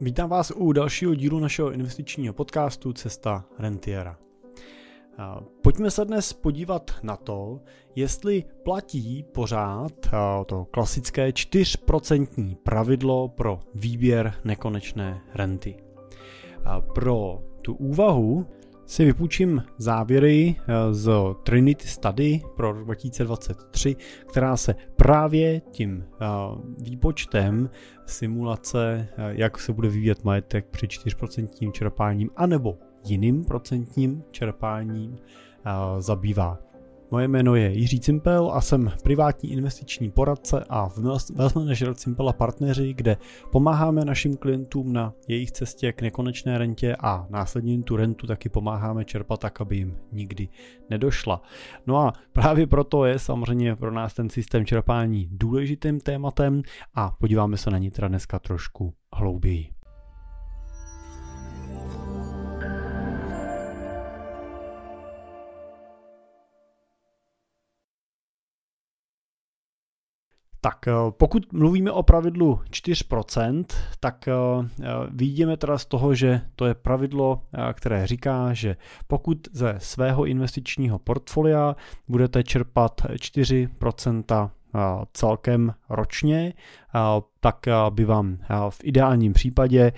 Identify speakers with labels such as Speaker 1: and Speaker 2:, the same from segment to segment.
Speaker 1: Vítám vás u dalšího dílu našeho investičního podcastu Cesta rentiera. Pojďme se dnes podívat na to, jestli platí pořád to klasické 4% pravidlo pro výběr nekonečné renty. Pro tu úvahu si vypůjčím závěry eh, z Trinity Study pro rok 2023, která se právě tím eh, výpočtem simulace, eh, jak se bude vyvíjet majetek při 4% čerpáním anebo jiným procentním čerpáním zabývá. Moje jméno je Jiří Cimpel a jsem privátní investiční poradce a v Wealth Manager Cimpel a partneři, kde pomáháme našim klientům na jejich cestě k nekonečné rentě a následně tu rentu taky pomáháme čerpat tak, aby jim nikdy nedošla. No a právě proto je samozřejmě pro nás ten systém čerpání důležitým tématem a podíváme se na ní teda dneska trošku hlouběji. Tak eh, pokud mluvíme o pravidlu 4%, tak eh, eh, vidíme teda z toho, že to je pravidlo, které říká, že pokud ze svého investičního portfolia budete čerpat 4% celkem ročně, tak by vám v ideálním případě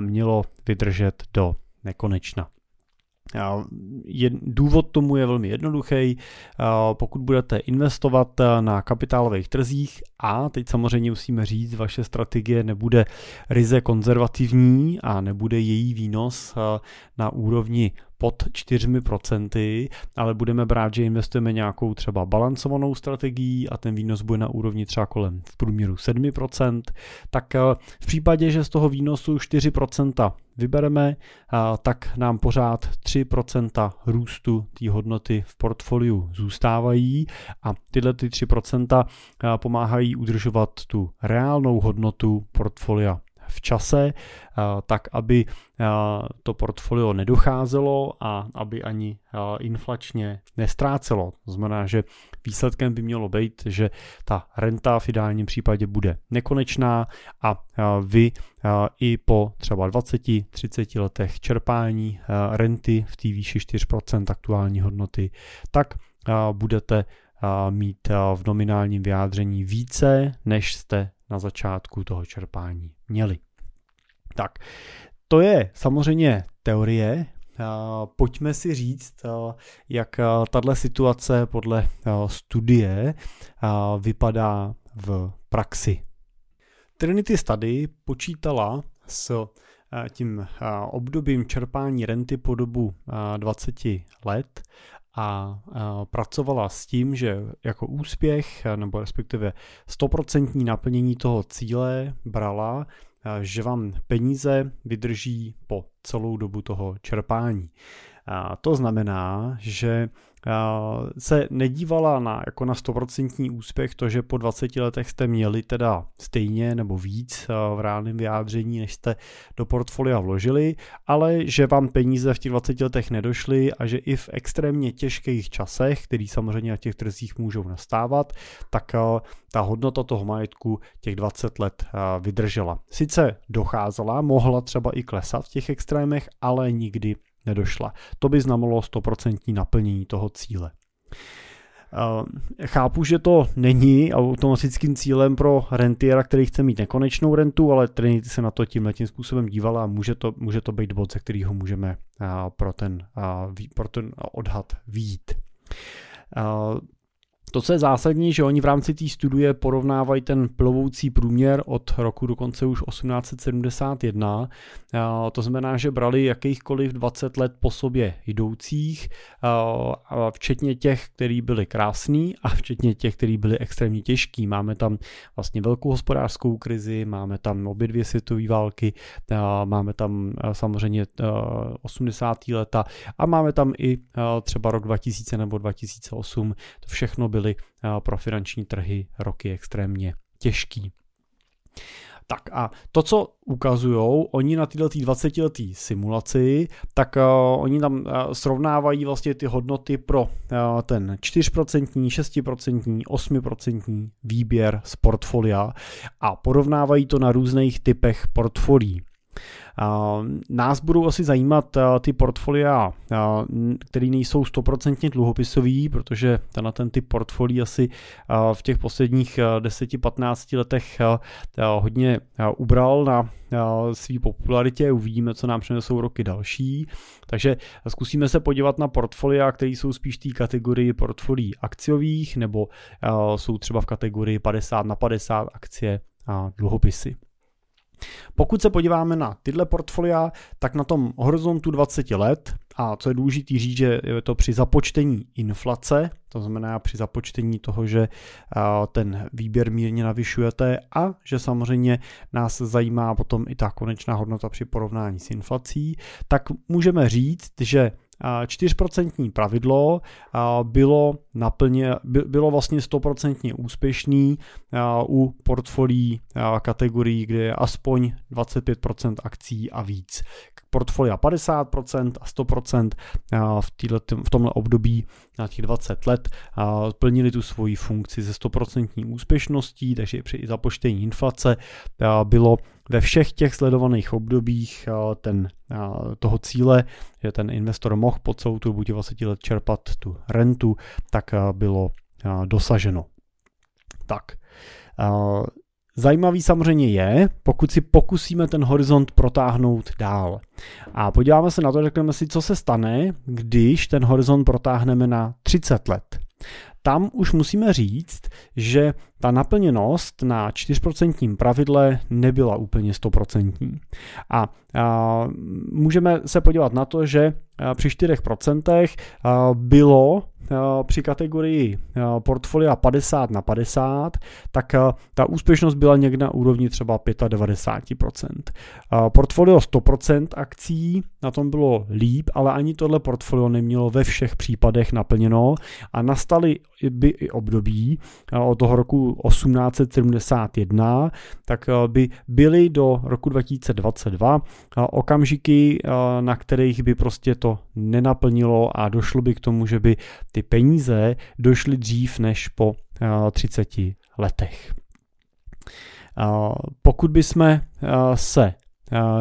Speaker 1: mělo vydržet do nekonečna. Důvod tomu je velmi jednoduchý. Pokud budete investovat na kapitálových trzích a teď samozřejmě musíme říct, vaše strategie nebude ryze konzervativní a nebude její výnos na úrovni pod 4%, ale budeme brát, že investujeme nějakou třeba balancovanou strategii a ten výnos bude na úrovni třeba kolem v průměru 7%, tak eh, v případě, že z toho výnosu 4% vybereme, eh, tak nám pořád 3% růstu té hodnoty v portfoliu zůstávají a tyhle ty 3% eh, pomáhají udržovat tu reálnou hodnotu portfolia v čase, tak aby to portfolio nedocházelo a aby ani inflačně nestrácelo. To znamená, že výsledkem by mělo být, že ta renta v ideálním případě bude nekonečná a vy i po třeba 20-30 letech čerpání renty v té výši 4% aktuální hodnoty, tak budete mít v nominálním vyjádření více, než jste na začátku toho čerpání měli. Tak, to je samozřejmě teorie. Pojďme si říct, jak tahle situace podle studie vypadá v praxi. Trinity Study počítala s tím obdobím čerpání renty po dobu 20 let a pracovala s tím, že jako úspěch, nebo respektive 100% naplnění toho cíle brala, že vám peníze vydrží po celou dobu toho čerpání. A to znamená, že se nedívala na, jako na 100% úspěch to, že po 20 letech jste měli teda stejně nebo víc v reálném vyjádření, než jste do portfolia vložili, ale že vám peníze v těch 20 letech nedošly a že i v extrémně těžkých časech, který samozřejmě na těch trzích můžou nastávat, tak ta hodnota toho majetku těch 20 let vydržela. Sice docházela, mohla třeba i klesat v těch extrémech, ale nikdy nedošla. To by znamenalo 100% naplnění toho cíle. Chápu, že to není automatickým cílem pro rentiera, který chce mít nekonečnou rentu, ale Trinity se na to tímhle tím způsobem dívala a může to, může to být bod, ze kterého můžeme pro ten, pro ten odhad výjít. To, co je zásadní, že oni v rámci té studie porovnávají ten plovoucí průměr od roku dokonce už 1871. To znamená, že brali jakýchkoliv 20 let po sobě jdoucích, včetně těch, který byli krásný a včetně těch, který byli extrémně těžký. Máme tam vlastně velkou hospodářskou krizi, máme tam obě dvě světové války, máme tam samozřejmě 80. leta a máme tam i třeba rok 2000 nebo 2008. To všechno byly byly eh, pro finanční trhy roky extrémně těžký. Tak a to, co ukazují oni na této 20 letý simulaci, tak uh, oni tam uh, srovnávají vlastně ty hodnoty pro uh, ten 4%, 6%, 8% výběr z portfolia a porovnávají to na různých typech portfolií. Nás budou asi zajímat ty portfolia, které nejsou stoprocentně dluhopisový, protože na ten typ portfolií asi v těch posledních 10-15 letech hodně ubral na své popularitě. Uvidíme, co nám přinesou roky další. Takže zkusíme se podívat na portfolia, které jsou spíš té kategorii portfolií akciových nebo jsou třeba v kategorii 50 na 50 akcie a dluhopisy. Pokud se podíváme na tyhle portfolia, tak na tom horizontu 20 let, a co je důležité říct, že je to při započtení inflace, to znamená při započtení toho, že ten výběr mírně navyšujete a že samozřejmě nás zajímá potom i ta konečná hodnota při porovnání s inflací, tak můžeme říct, že 4% pravidlo bylo, naplně, bylo vlastně 100% úspěšný u portfolií kategorií, kde je aspoň 25% akcí a víc. Portfolia 50% a 100% v, týhle, v tomhle období na těch 20 let plnili tu svoji funkci ze 100% úspěšností, takže při započtení inflace bylo ve všech těch sledovaných obdobích ten, toho cíle, že ten investor mohl po celou tu dobu 20 let čerpat tu rentu, tak bylo dosaženo. Tak, Zajímavý samozřejmě je, pokud si pokusíme ten horizont protáhnout dál. A podíváme se na to, řekneme si, co se stane, když ten horizont protáhneme na 30 let tam už musíme říct, že ta naplněnost na 4% pravidle nebyla úplně 100%. A, a můžeme se podívat na to, že při 4% bylo při kategorii portfolia 50 na 50, tak ta úspěšnost byla někde na úrovni třeba 95%. Portfolio 100% akcí, na tom bylo líp, ale ani tohle portfolio nemělo ve všech případech naplněno a nastaly by i období od toho roku 1871, tak by byly do roku 2022 okamžiky, na kterých by prostě to nenaplnilo a došlo by k tomu, že by ty peníze došly dřív než po 30 letech. Pokud bychom se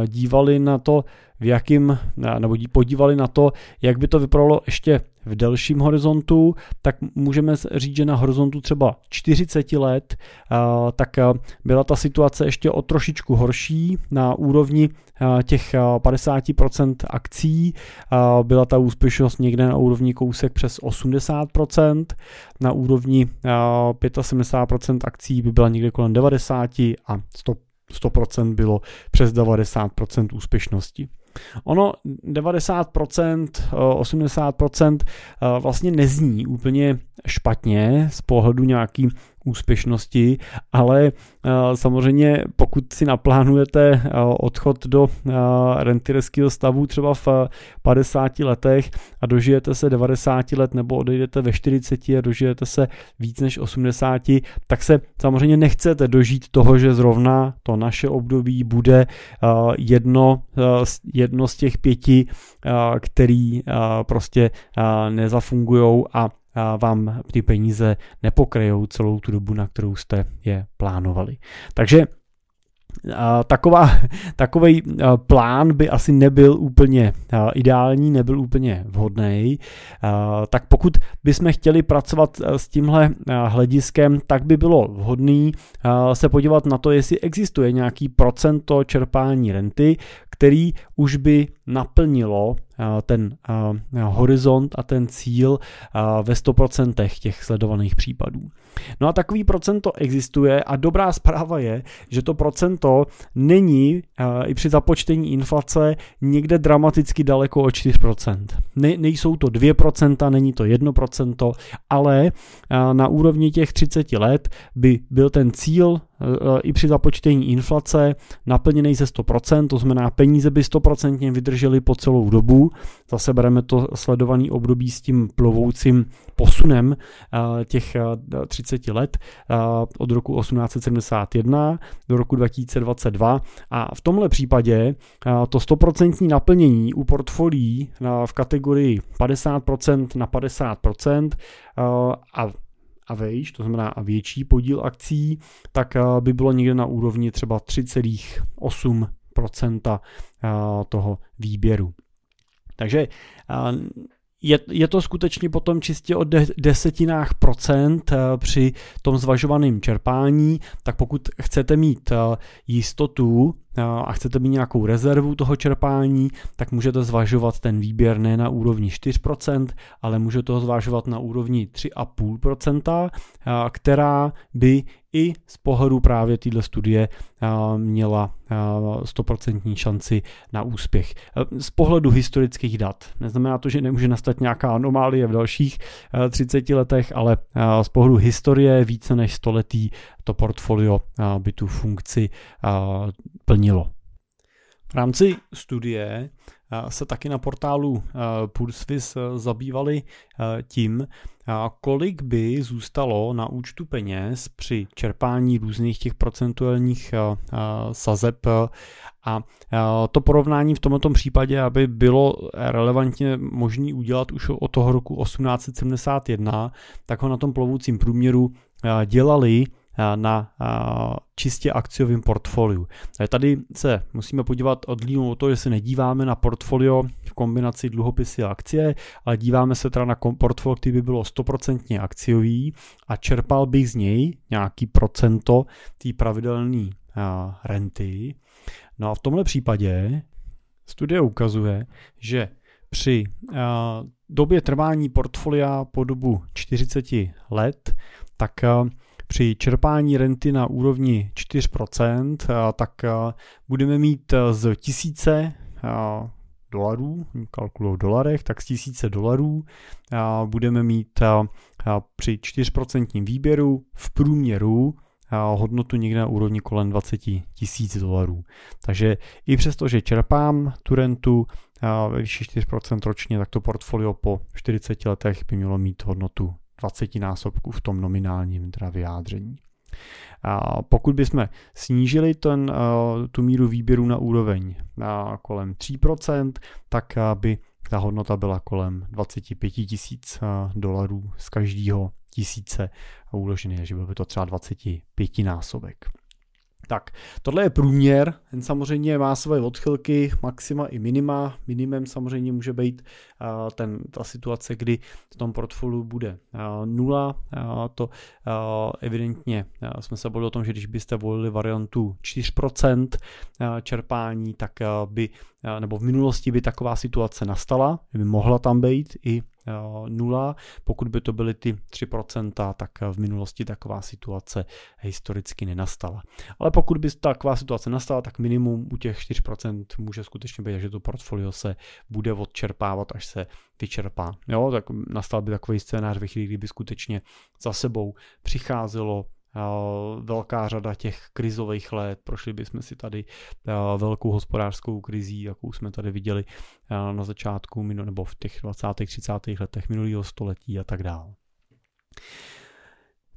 Speaker 1: dívali na to, v jakým, nebo podívali na to, jak by to vypadalo ještě v delším horizontu, tak můžeme říct, že na horizontu třeba 40 let, tak byla ta situace ještě o trošičku horší na úrovni těch 50% akcí. Byla ta úspěšnost někde na úrovni kousek přes 80%, na úrovni 75% akcí by byla někde kolem 90% a 100 100% bylo přes 90% úspěšnosti. Ono 90%, 80% eh, vlastně nezní úplně špatně z pohledu nějaký úspěšnosti, ale eh, samozřejmě pokud si naplánujete eh, odchod do rentierského stavu třeba v 50 letech a dožijete se 90 let nebo odejdete ve 40 a dožijete se víc než 80, tak se samozřejmě nechcete dožít toho, že zrovna to naše období bude jedno, jedno z těch pěti, který prostě nezafungují a vám ty peníze nepokryjou celou tu dobu, na kterou jste je plánovali. Takže taková, takový plán by asi nebyl úplně ideální, nebyl úplně vhodný. Tak pokud bychom chtěli pracovat s tímhle hlediskem, tak by bylo vhodné se podívat na to, jestli existuje nějaký procento čerpání renty, který už by naplnilo ten horizont a ten cíl ve 100% těch sledovaných případů. No a takový procento existuje a dobrá zpráva je, že to procento není i při započtení inflace někde dramaticky daleko o 4%. Ne, nejsou to 2%, není to 1%, ale na úrovni těch 30 let by byl ten cíl i při započtení inflace naplněný ze 100%, to znamená peníze by 100% vydržely po celou dobu. Zase bereme to sledovaný období s tím plovoucím posunem těch 30 let od roku 1871 do roku 2022 a v tomhle případě to 100% naplnění u portfolií v kategorii 50% na 50% a a vejš, to znamená a větší podíl akcí, tak by bylo někde na úrovni třeba 3,8 4% toho výběru. Takže je, je to skutečně potom čistě o de, desetinách procent eh, při tom zvažovaném čerpání, tak pokud chcete mít eh, jistotu eh, a chcete mít nějakou rezervu toho čerpání, tak můžete zvažovat ten výběr ne na úrovni 4%, ale můžete ho zvažovat na úrovni 3,5%, která by i z pohledu právě téhle studie měla 100% šanci na úspěch. Z pohledu historických dat. Neznamená to, že nemůže nastat nějaká anomálie v dalších 30 letech, ale z pohledu historie více než století to portfolio by tu funkci plnilo. V rámci studie se taky na portálu Purswiss zabývali tím, kolik by zůstalo na účtu peněz při čerpání různých těch procentuálních sazeb a to porovnání v tomto případě, aby bylo relevantně možné udělat už od toho roku 1871, tak ho na tom plovoucím průměru dělali na čistě akciovém portfoliu. Tady se musíme podívat odlínu o to, že se nedíváme na portfolio v kombinaci dluhopisy a akcie, ale díváme se teda na portfolio, který by bylo 100% akciový a čerpal bych z něj nějaký procento té pravidelné renty. No a v tomhle případě studie ukazuje, že při době trvání portfolia po dobu 40 let, tak při čerpání renty na úrovni 4%, tak budeme mít z tisíce dolarů, kalkuluju v dolarech, tak z tisíce dolarů budeme mít při 4% výběru v průměru hodnotu někde na úrovni kolem 20 tisíc dolarů. Takže i přesto, že čerpám tu rentu ve výši 4% ročně, tak to portfolio po 40 letech by mělo mít hodnotu 20 násobků v tom nominálním teda vyjádření. A pokud bychom snížili ten, tu míru výběru na úroveň na kolem 3%, tak by ta hodnota byla kolem 25 tisíc dolarů z každého tisíce uložený, takže byl by to třeba 25 násobek. Tak, tohle je průměr, ten samozřejmě má své odchylky, maxima i minima. Minimem samozřejmě může být uh, ten, ta situace, kdy v tom portfoliu bude uh, nula. Uh, to evidentně jsme se bavili o tom, že když byste volili variantu 4% uh, čerpání, tak by, nebo v minulosti by taková situace nastala, by mohla tam být i nula. Pokud by to byly ty 3%, tak v minulosti taková situace historicky nenastala. Ale pokud by taková situace nastala, tak minimum u těch 4% může skutečně být, že to portfolio se bude odčerpávat, až se vyčerpá. Jo, tak nastal by takový scénář ve chvíli, kdyby skutečně za sebou přicházelo velká řada těch krizových let. Prošli bychom si tady velkou hospodářskou krizí, jakou jsme tady viděli na začátku nebo v těch 20. 30. letech minulého století a tak dále.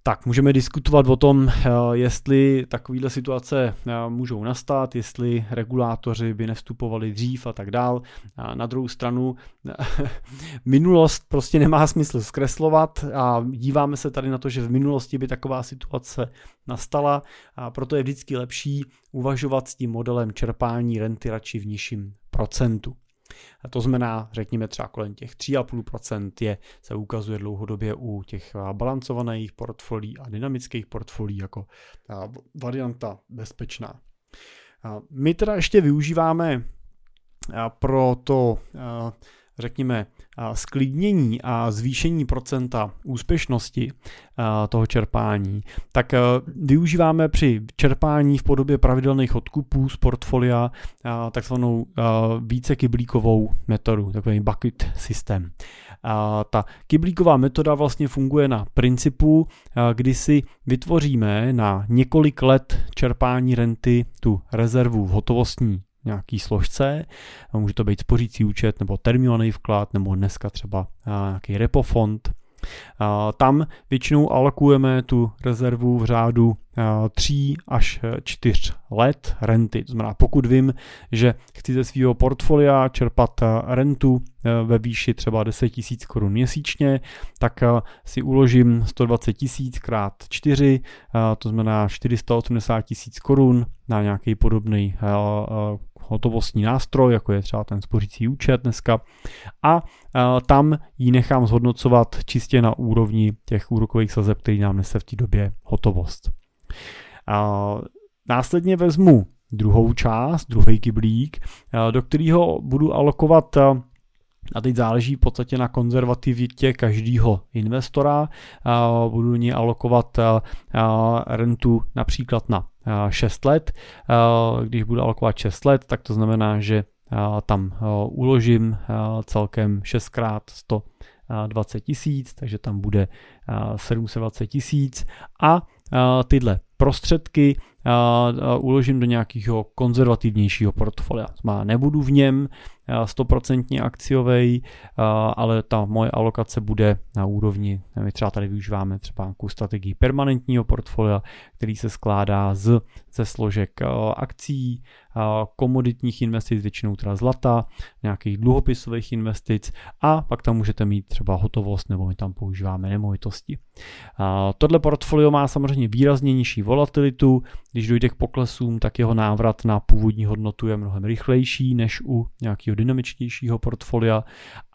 Speaker 1: Tak, můžeme diskutovat o tom, eh, jestli takovéhle situace eh, můžou nastat, jestli regulátoři by nevstupovali dřív a tak dál. A na druhou stranu, minulost prostě nemá smysl zkreslovat a díváme se tady na to, že v minulosti by taková situace nastala a proto je vždycky lepší uvažovat s tím modelem čerpání renty radši v nižším procentu. A to znamená, řekněme třeba kolem těch 3,5% je, se ukazuje dlouhodobě u těch balancovaných portfolií a dynamických portfolií jako varianta bezpečná. My teda ještě využíváme pro to řekněme, sklidnění a zvýšení procenta úspěšnosti toho čerpání, tak využíváme při čerpání v podobě pravidelných odkupů z portfolia takzvanou více kyblíkovou metodu, takový bucket systém. Ta kyblíková metoda vlastně funguje na principu, kdy si vytvoříme na několik let čerpání renty tu rezervu v hotovostní nějaký složce, může to být spořící účet nebo termínovaný vklad nebo dneska třeba nějaký repo fond. Tam většinou alokujeme tu rezervu v řádu 3 až 4 let renty. To znamená, pokud vím, že chci ze svého portfolia čerpat rentu ve výši třeba 10 000 korun měsíčně, tak si uložím 120 tisíc krát 4, to znamená 480 tisíc korun na nějaký podobný hotovostní nástroj, jako je třeba ten spořící účet dneska a tam ji nechám zhodnocovat čistě na úrovni těch úrokových sazeb, který nám nese v té době hotovost. Následně vezmu druhou část, druhý kyblík, do kterého budu alokovat a teď záleží v podstatě na konzervativitě každého investora. Budu ní alokovat rentu například na 6 let. Když budu alokovat 6 let, tak to znamená, že tam uložím celkem 6 krát 120 tisíc, takže tam bude 720 tisíc a tyhle prostředky uložím do nějakého konzervativnějšího portfolia. Má nebudu v něm 100% akciový, ale ta moje alokace bude na úrovni, my třeba tady využíváme třeba nějakou strategii permanentního portfolia, který se skládá z, ze složek akcí, komoditních investic, většinou teda zlata, nějakých dluhopisových investic a pak tam můžete mít třeba hotovost nebo my tam používáme nemovitosti. Tohle portfolio má samozřejmě výrazně nižší volatilitu, když dojde k poklesům, tak jeho návrat na původní hodnotu je mnohem rychlejší než u nějakého dynamičtějšího portfolia.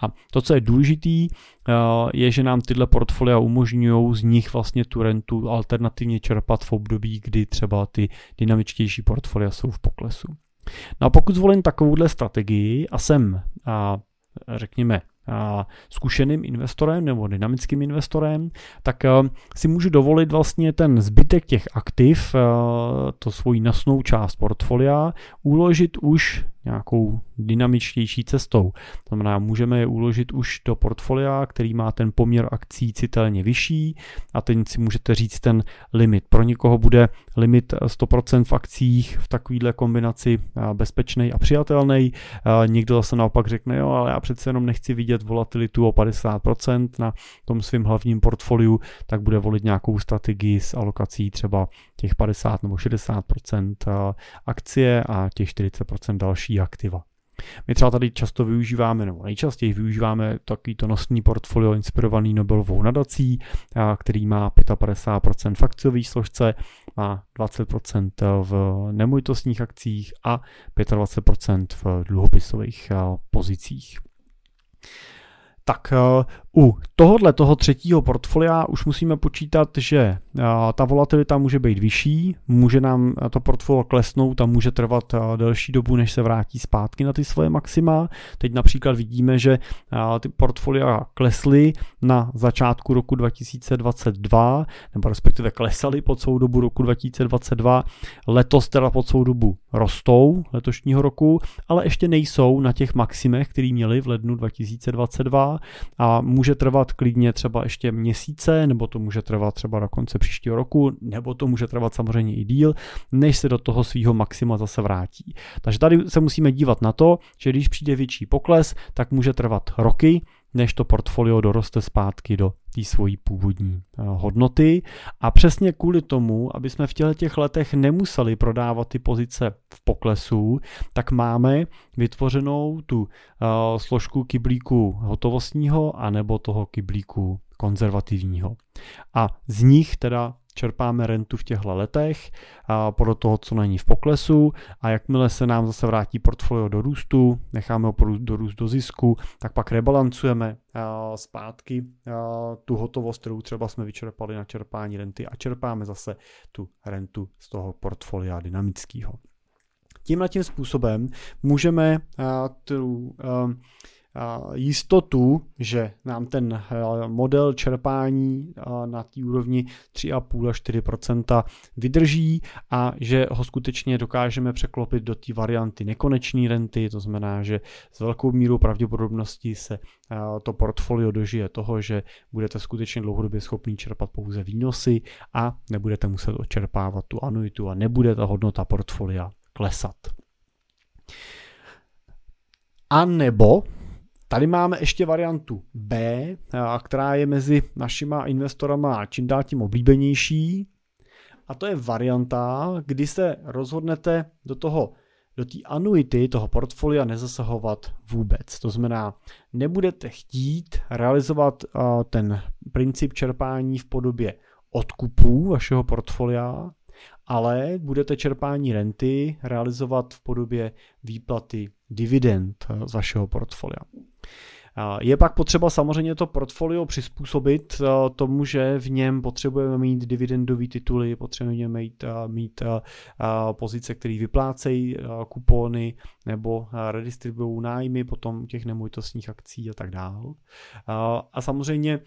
Speaker 1: A to, co je důležitý, eh, je, že nám tyhle portfolia umožňují z nich vlastně tu rentu alternativně čerpat v období, kdy třeba ty dynamičtější portfolia jsou v poklesu. No a pokud zvolím takovouhle strategii a jsem, a řekněme, zkušeným investorem nebo dynamickým investorem, tak eh, si můžu dovolit vlastně ten zbytek těch aktiv, eh, to svoji nosnou část portfolia, uložit už nějakou dynamičtější cestou. To znamená, můžeme je uložit už do portfolia, který má ten poměr akcí citelně vyšší a teď si můžete říct ten limit. Pro někoho bude limit 100% v akcích v takovýhle kombinaci bezpečný a přijatelný. Někdo zase naopak řekne, jo, ale já přece jenom nechci vidět volatilitu o 50% na tom svém hlavním portfoliu, tak bude volit nějakou strategii s alokací třeba těch 50 nebo 60% akcie a těch 40% další aktiva. My třeba tady často využíváme, nebo nejčastěji využíváme takovýto nosný portfolio inspirovaný Nobelovou nadací, který má 55% v akciové složce, má 20% v nemovitostních akcích a 25% v dluhopisových pozicích. Tak u tohohle toho třetího portfolia už musíme počítat, že ta volatilita může být vyšší, může nám to portfolio klesnout a může trvat delší dobu, než se vrátí zpátky na ty svoje maxima. Teď například vidíme, že ty portfolia klesly na začátku roku 2022, nebo respektive klesaly po celou dobu roku 2022. Letos teda po celou dobu rostou letošního roku, ale ještě nejsou na těch maximech, který měli v lednu 2022 a může trvat klidně třeba ještě měsíce, nebo to může trvat třeba do konce příštího roku, nebo to může trvat samozřejmě i díl, než se do toho svého maxima zase vrátí. Takže tady se musíme dívat na to, že když přijde větší pokles, tak může trvat roky, než to portfolio doroste zpátky do té svojí původní eh, hodnoty. A přesně kvůli tomu, aby jsme v těchto těch letech nemuseli prodávat ty pozice v poklesu, tak máme vytvořenou tu uh, složku kyblíku hotovostního anebo toho kyblíku konzervativního. A z nich teda čerpáme rentu v těchto letech a podle toho, co není v poklesu a jakmile se nám zase vrátí portfolio do růstu, necháme ho dorůst do zisku, tak pak rebalancujeme zpátky tu hotovost, kterou třeba jsme vyčerpali na čerpání renty a čerpáme zase tu rentu z toho portfolia dynamického. Tímhle tím způsobem můžeme tu jistotu, že nám ten eh, model čerpání eh, na té úrovni 3,5 až 4% vydrží a že ho skutečně dokážeme překlopit do té varianty nekonečné renty, to znamená, že s velkou mírou pravděpodobnosti se eh, to portfolio dožije toho, že budete skutečně dlouhodobě schopný čerpat pouze výnosy a nebudete muset odčerpávat tu anuitu a nebude ta hodnota portfolia klesat. A nebo Tady máme ještě variantu B, která je mezi našima investorama čím dál tím oblíbenější. a to je varianta, kdy se rozhodnete do toho do té anuity toho portfolia nezasahovat vůbec. To znamená, nebudete chtít realizovat ten princip čerpání v podobě odkupů vašeho portfolia, ale budete čerpání renty realizovat v podobě výplaty dividend z vašeho portfolia. Je pak potřeba samozřejmě to portfolio přizpůsobit eh, tomu, že v něm potřebujeme mít dividendové tituly, potřebujeme mít, eh, mít eh, pozice, které vyplácejí kupony nebo redistribuují nájmy potom těch nemovitostních akcí a tak dále. A samozřejmě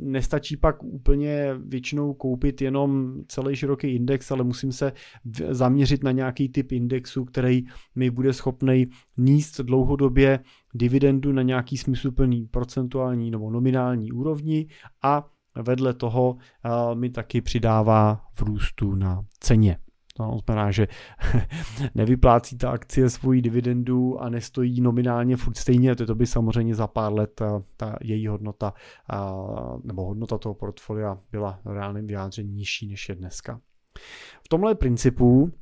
Speaker 1: nestačí pak úplně většinou koupit jenom celý široký index, ale musím se zaměřit na nějaký typ indexu, který mi bude schopný níst dlouhodobě dividendu na nějaký smysluplný procentuální nebo nominální úrovni a vedle toho mi taky přidává v růstu na ceně. To znamená, že nevyplácí ta akcie svoji dividendu a nestojí nominálně furt stejně, to by samozřejmě za pár let ta, ta její hodnota nebo hodnota toho portfolia byla v reálném vyjádření nižší než je dneska. V tomhle principu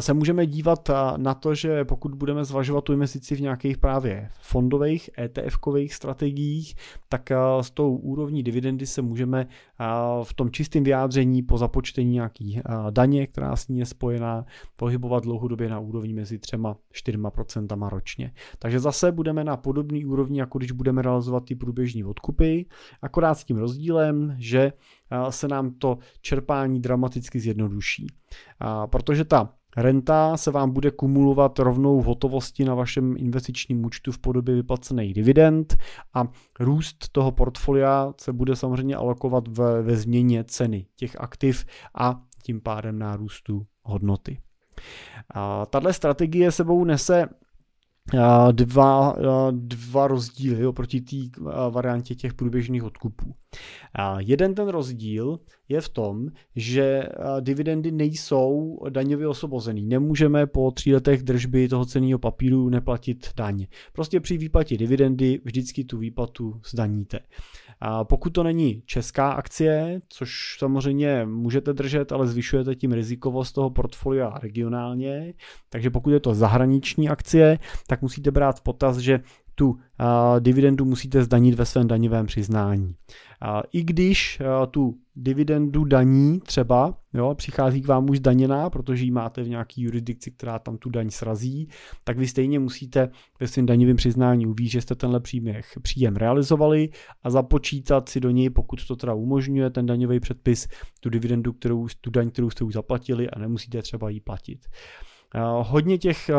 Speaker 1: se můžeme dívat na to, že pokud budeme zvažovat tu investici v nějakých právě fondových, ETF-kových strategiích, tak s tou úrovní dividendy se můžeme v tom čistém vyjádření po započtení nějaký daně, která s ní je spojená, pohybovat dlouhodobě na úrovni mezi 3-4% ročně. Takže zase budeme na podobný úrovni, jako když budeme realizovat ty průběžní odkupy, akorát s tím rozdílem, že se nám to čerpání dramaticky zjednoduší. Protože ta Renta se vám bude kumulovat rovnou v hotovosti na vašem investičním účtu v podobě vyplacených dividend a růst toho portfolia se bude samozřejmě alokovat ve, ve změně ceny těch aktiv a tím pádem nárůstu hodnoty. Tahle strategie sebou nese dva, dva rozdíly oproti té variantě těch průběžných odkupů. Jeden ten rozdíl je v tom, že dividendy nejsou daňově osvobozený. Nemůžeme po tří letech držby toho ceného papíru neplatit daň. Prostě při výplatě dividendy vždycky tu výplatu zdaníte. A pokud to není česká akcie, což samozřejmě můžete držet, ale zvyšujete tím rizikovost toho portfolia regionálně, takže pokud je to zahraniční akcie, tak musíte brát v potaz, že tu uh, dividendu musíte zdanit ve svém daňovém přiznání. Uh, I když uh, tu dividendu daní třeba, jo, přichází k vám už zdaněná, protože ji máte v nějaký jurisdikci, která tam tu daň srazí, tak vy stejně musíte ve svém daňovém přiznání uvíct, že jste tenhle příjem, příjem realizovali a započítat si do něj, pokud to teda umožňuje ten daňový předpis, tu dividendu, kterou, tu daň, kterou jste už zaplatili a nemusíte třeba ji platit. Eh, hodně těch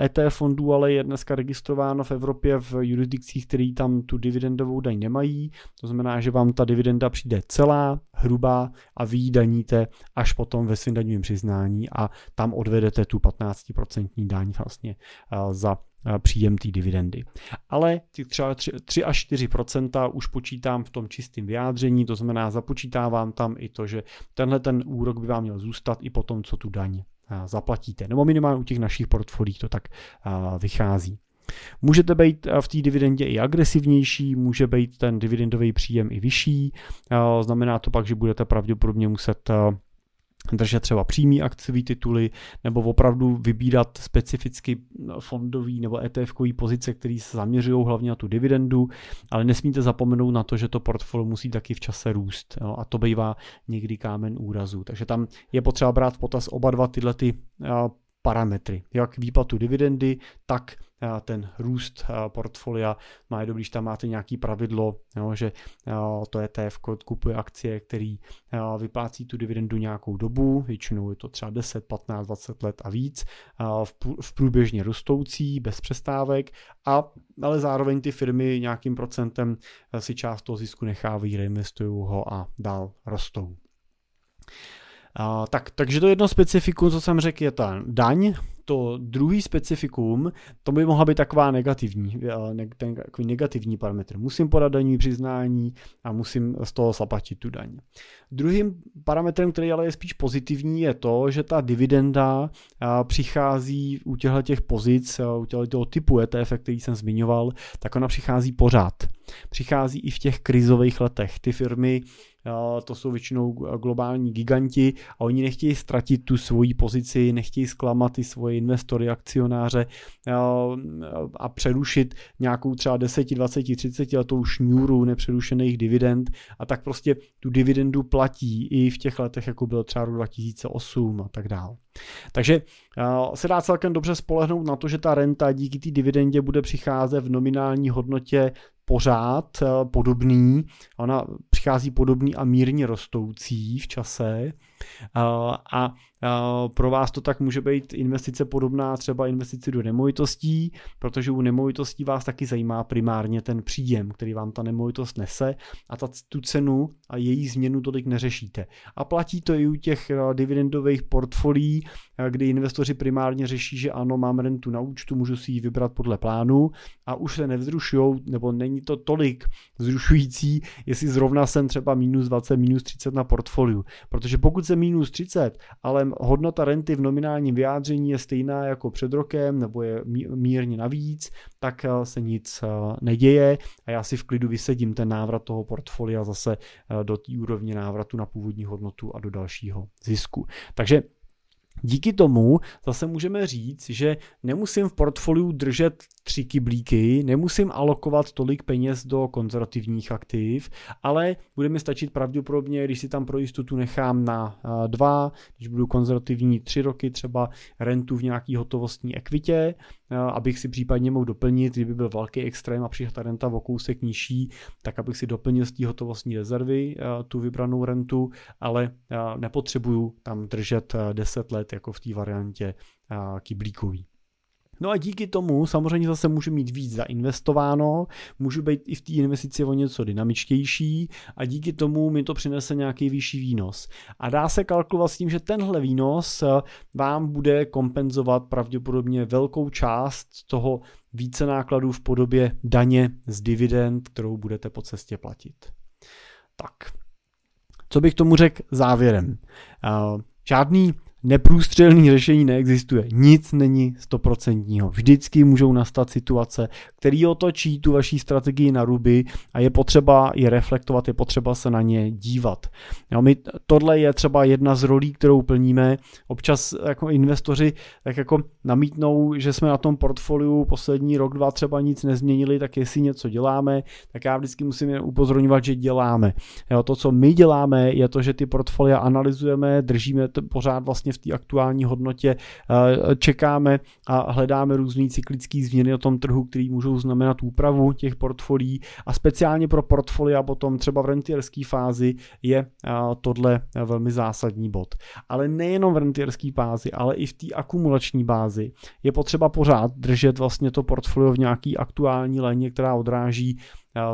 Speaker 1: ETF eh, e fondů ale je dneska registrováno v Evropě v jurisdikcích, které tam tu dividendovou daň nemají. To znamená, že vám ta dividenda přijde celá, hrubá a vy ji daníte až potom ve svém daňovém přiznání a tam odvedete tu 15% daň vlastně eh, za příjem té dividendy. Ale těch třeba 3 až 4% už počítám v tom čistém vyjádření, to znamená započítávám tam i to, že tenhle ten úrok by vám měl zůstat i potom, co tu daň zaplatíte. Nebo minimálně u těch našich portfolií to tak vychází. Můžete být v té dividendě i agresivnější, může být ten dividendový příjem i vyšší, znamená to pak, že budete pravděpodobně muset držet třeba přímý akciový tituly nebo opravdu vybírat specificky fondový nebo etf pozice, které se zaměřují hlavně na tu dividendu, ale nesmíte zapomenout na to, že to portfolio musí taky v čase růst jo, a to bývá někdy kámen úrazu. Takže tam je potřeba brát v potaz oba dva tyhle ty parametry, jak výplatu dividendy, tak ten růst portfolia. Má je dobrý, že tam máte nějaký pravidlo, jo, že to je TF kupuje akcie, který vyplácí tu dividendu nějakou dobu, většinou je to třeba 10, 15, 20 let a víc, v průběžně rostoucí, bez přestávek, a, ale zároveň ty firmy nějakým procentem si část toho zisku nechávají, reinvestují ho a dál rostou. Uh, tak, takže to jedno specifikum, co jsem řekl, je ta daň. To druhý specifikum, to by mohla být taková negativní, ten takový negativní parametr. Musím podat daní přiznání a musím z toho zaplatit tu daň. Druhým parametrem, který ale je spíš pozitivní, je to, že ta dividenda přichází u těchto těch pozic, u těchto typu ETF, který jsem zmiňoval, tak ona přichází pořád. Přichází i v těch krizových letech. Ty firmy to jsou většinou globální giganti a oni nechtějí ztratit tu svoji pozici, nechtějí zklamat ty svoje investory, akcionáře a přerušit nějakou třeba 10, 20, 30 letou šňůru nepřerušených dividend a tak prostě tu dividendu platí i v těch letech, jako byl třeba rok 2008 a tak dále. Takže se dá celkem dobře spolehnout na to, že ta renta díky té dividendě bude přicházet v nominální hodnotě pořád podobný. Ona přichází podobný a mírně rostoucí v čase. A pro vás to tak může být investice podobná třeba investici do nemovitostí, protože u nemovitostí vás taky zajímá primárně ten příjem, který vám ta nemovitost nese a ta, tu cenu a její změnu tolik neřešíte. A platí to i u těch dividendových portfolií, kdy investoři primárně řeší, že ano, mám rentu na účtu, můžu si ji vybrat podle plánu a už se nevzrušují, nebo není to tolik vzrušující, jestli zrovna jsem třeba minus 20, minus 30 na portfoliu. Protože pokud se minus 30, ale hodnota renty v nominálním vyjádření je stejná jako před rokem nebo je mírně navíc, tak eh, se nic eh, neděje a já si v klidu vysedím ten návrat toho portfolia zase eh, do té úrovně návratu na původní hodnotu a do dalšího zisku. Takže Díky tomu zase můžeme říct, že nemusím v portfoliu držet tři kyblíky, nemusím alokovat tolik peněz do konzervativních aktiv, ale bude mi stačit pravděpodobně, když si tam pro jistotu nechám na dva, když budu konzervativní tři roky třeba rentu v nějaký hotovostní ekvitě, abych si případně mohl doplnit, kdyby byl velký extrém a přišla ta renta o kousek nižší, tak abych si doplnil z té hotovostní rezervy tu vybranou rentu, ale nepotřebuju tam držet 10 let jako v té variantě kyblíkový. No a díky tomu samozřejmě zase můžu mít víc zainvestováno, můžu být i v té investici o něco dynamičtější a díky tomu mi to přinese nějaký vyšší výnos. A dá se kalkulovat s tím, že tenhle výnos vám bude kompenzovat pravděpodobně velkou část toho více nákladů v podobě daně z dividend, kterou budete po cestě platit. Tak, co bych tomu řekl závěrem? Žádný Neprůstřelný řešení neexistuje. Nic není stoprocentního. Vždycky můžou nastat situace, které otočí tu vaší strategii na ruby a je potřeba je reflektovat, je potřeba se na ně dívat. Jo, my, tohle je třeba jedna z rolí, kterou plníme. Občas jako investoři tak jako namítnou, že jsme na tom portfoliu poslední rok, dva třeba nic nezměnili, tak jestli něco děláme, tak já vždycky musím jen upozorňovat, že děláme. Jo, to, co my děláme, je to, že ty portfolia analyzujeme, držíme to pořád vlastně vlastně v té aktuální hodnotě eh, čekáme a hledáme různé cyklické změny o tom trhu, které můžou znamenat úpravu těch portfolií a speciálně pro portfolia potom třeba v rentierské fázi je eh, tohle velmi zásadní bod. Ale nejenom v rentierské fázi, ale i v té akumulační bázi je potřeba pořád držet vlastně to portfolio v nějaký aktuální léně, která odráží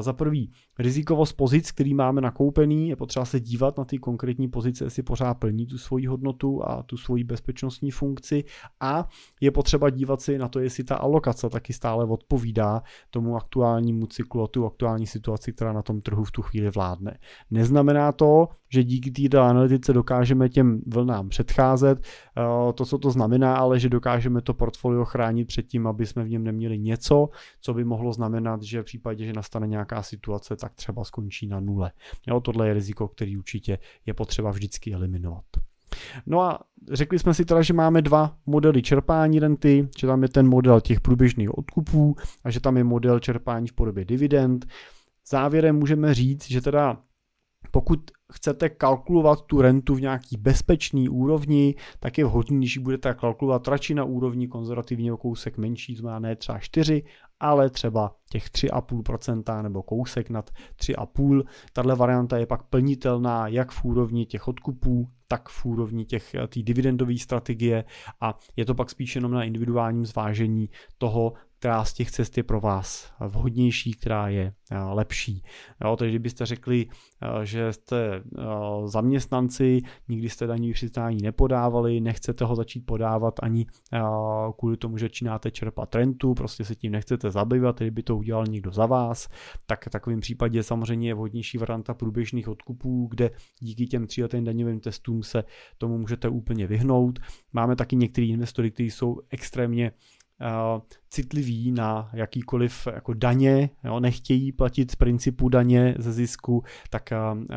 Speaker 1: za prvý rizikovost pozic, který máme nakoupený, je potřeba se dívat na ty konkrétní pozice, jestli pořád plní tu svoji hodnotu a tu svoji bezpečnostní funkci a je potřeba dívat si na to, jestli ta alokace taky stále odpovídá tomu aktuálnímu cyklu a tu aktuální situaci, která na tom trhu v tu chvíli vládne. Neznamená to, že díky této analytice dokážeme těm vlnám předcházet. Eh, to, co to znamená, ale že dokážeme to portfolio chránit před tím, aby jsme v něm neměli něco, co by mohlo znamenat, že v případě, že nastane nějaká situace, tak třeba skončí na nule. Jo, tohle je riziko, který určitě je potřeba vždycky eliminovat. No a řekli jsme si teda, že máme dva modely čerpání renty, že tam je ten model těch průběžných odkupů a že tam je model čerpání v podobě dividend. Závěrem můžeme říct, že teda pokud chcete kalkulovat tu rentu v nějaký bezpečný úrovni, tak je vhodný, když ji budete kalkulovat radši na úrovni konzervativně o kousek menší, to znamená ne třeba 4, ale třeba těch 3,5% nebo kousek nad 3,5%. Tahle varianta je pak plnitelná jak v úrovni těch odkupů, tak v úrovni těch té dividendové strategie a je to pak spíš jenom na individuálním zvážení toho, která z těch cest je pro vás vhodnější, která je eh, lepší. Jo, takže kdybyste řekli, eh, že jste eh, zaměstnanci, nikdy jste daní přiznání nepodávali, nechcete ho začít podávat ani kvůli tomu, že začínáte čerpat rentu, prostě se tím nechcete zabývat, kdyby to udělal někdo za vás, tak v takovém případě samozřejmě je vhodnější varianta průběžných odkupů, kde díky těm tříletým daňovým testům se tomu můžete úplně vyhnout. Máme taky některý investory, kteří jsou extrémně citliví na jakýkoliv jako daně, jo, nechtějí platit z principu daně ze zisku, tak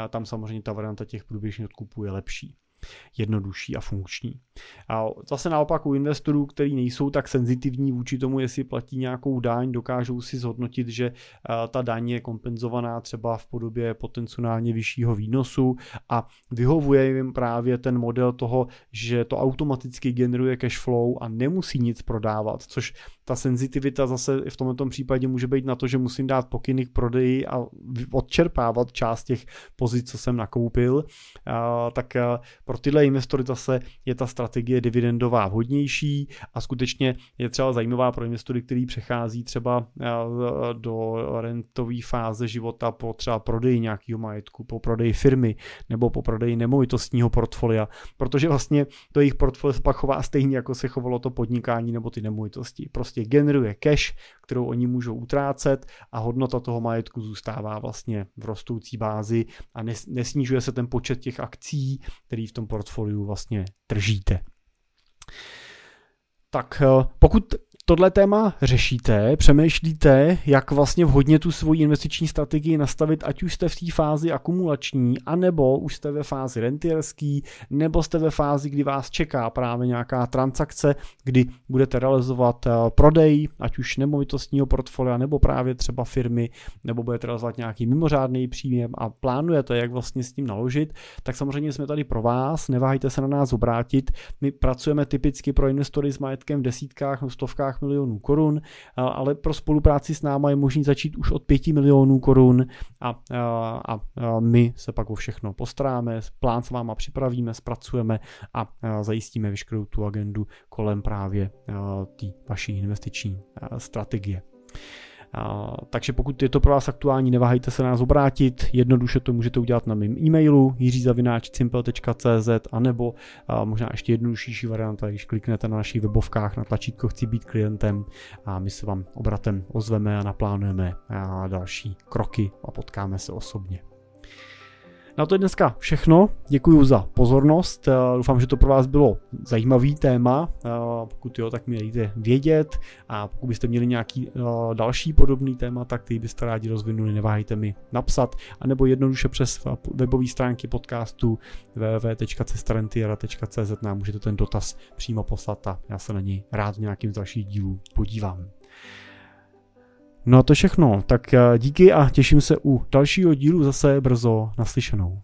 Speaker 1: tam samozřejmě ta varianta těch průběžných odkupů je lepší jednodušší a funkční. A zase naopak u investorů, kteří nejsou tak senzitivní vůči tomu, jestli platí nějakou daň, dokážou si zhodnotit, že ta daň je kompenzovaná třeba v podobě potenciálně vyššího výnosu a vyhovuje jim právě ten model toho, že to automaticky generuje cash flow a nemusí nic prodávat, což ta senzitivita zase v tomto případě může být na to, že musím dát pokyny k prodeji a odčerpávat část těch pozic, co jsem nakoupil, tak pro tyhle investory zase je ta strategie dividendová vhodnější a skutečně je třeba zajímavá pro investory, který přechází třeba do rentové fáze života po třeba prodeji nějakého majetku, po prodeji firmy nebo po prodeji nemovitostního portfolia, protože vlastně to jejich portfolio pak chová stejně, jako se chovalo to podnikání nebo ty nemovitosti. Prostě generuje cash, kterou oni můžou utrácet a hodnota toho majetku zůstává vlastně v rostoucí bázi a nesnižuje se ten počet těch akcí, který v tom portfoliu vlastně držíte. Tak eh, pokud tohle téma řešíte, přemýšlíte, jak vlastně vhodně tu svoji investiční strategii nastavit, ať už jste v té fázi akumulační, anebo už jste ve fázi rentierský, nebo jste ve fázi, kdy vás čeká právě nějaká transakce, kdy budete realizovat eh, prodej, ať už nemovitostního portfolia, nebo právě třeba firmy, nebo budete realizovat nějaký mimořádný příjem a plánujete, jak vlastně s tím naložit, tak samozřejmě jsme tady pro vás, neváhejte se na nás obrátit. My pracujeme typicky pro investory s majetkem v desítkách, stovkách milionů korun, ale pro spolupráci s náma je možný začít už od 5 milionů korun a, a, a my se pak o všechno postaráme, plán s váma připravíme, zpracujeme a zajistíme veškerou tu agendu kolem právě té vaší investiční strategie. Takže pokud je to pro vás aktuální, neváhejte se nás obrátit, jednoduše to můžete udělat na mém e-mailu jiřizavináč.simple.cz anebo možná ještě jednodušší varianta, když kliknete na našich webovkách na tlačítko chci být klientem a my se vám obratem ozveme a naplánujeme další kroky a potkáme se osobně. Na to je dneska všechno. Děkuji za pozornost. Eh, doufám, že to pro vás bylo zajímavý téma. Eh, pokud jo, tak mi dejte vědět. A pokud byste měli nějaký eh, další podobný téma, tak ty byste rádi rozvinuli, neváhejte mi napsat. A nebo jednoduše přes webové stránky podcastu www.cestarentiera.cz nám můžete ten dotaz přímo poslat a já se na něj rád v nějakým z dalších dílů podívám. No a to všechno, tak díky a těším se u dalšího dílu zase brzo naslyšenou.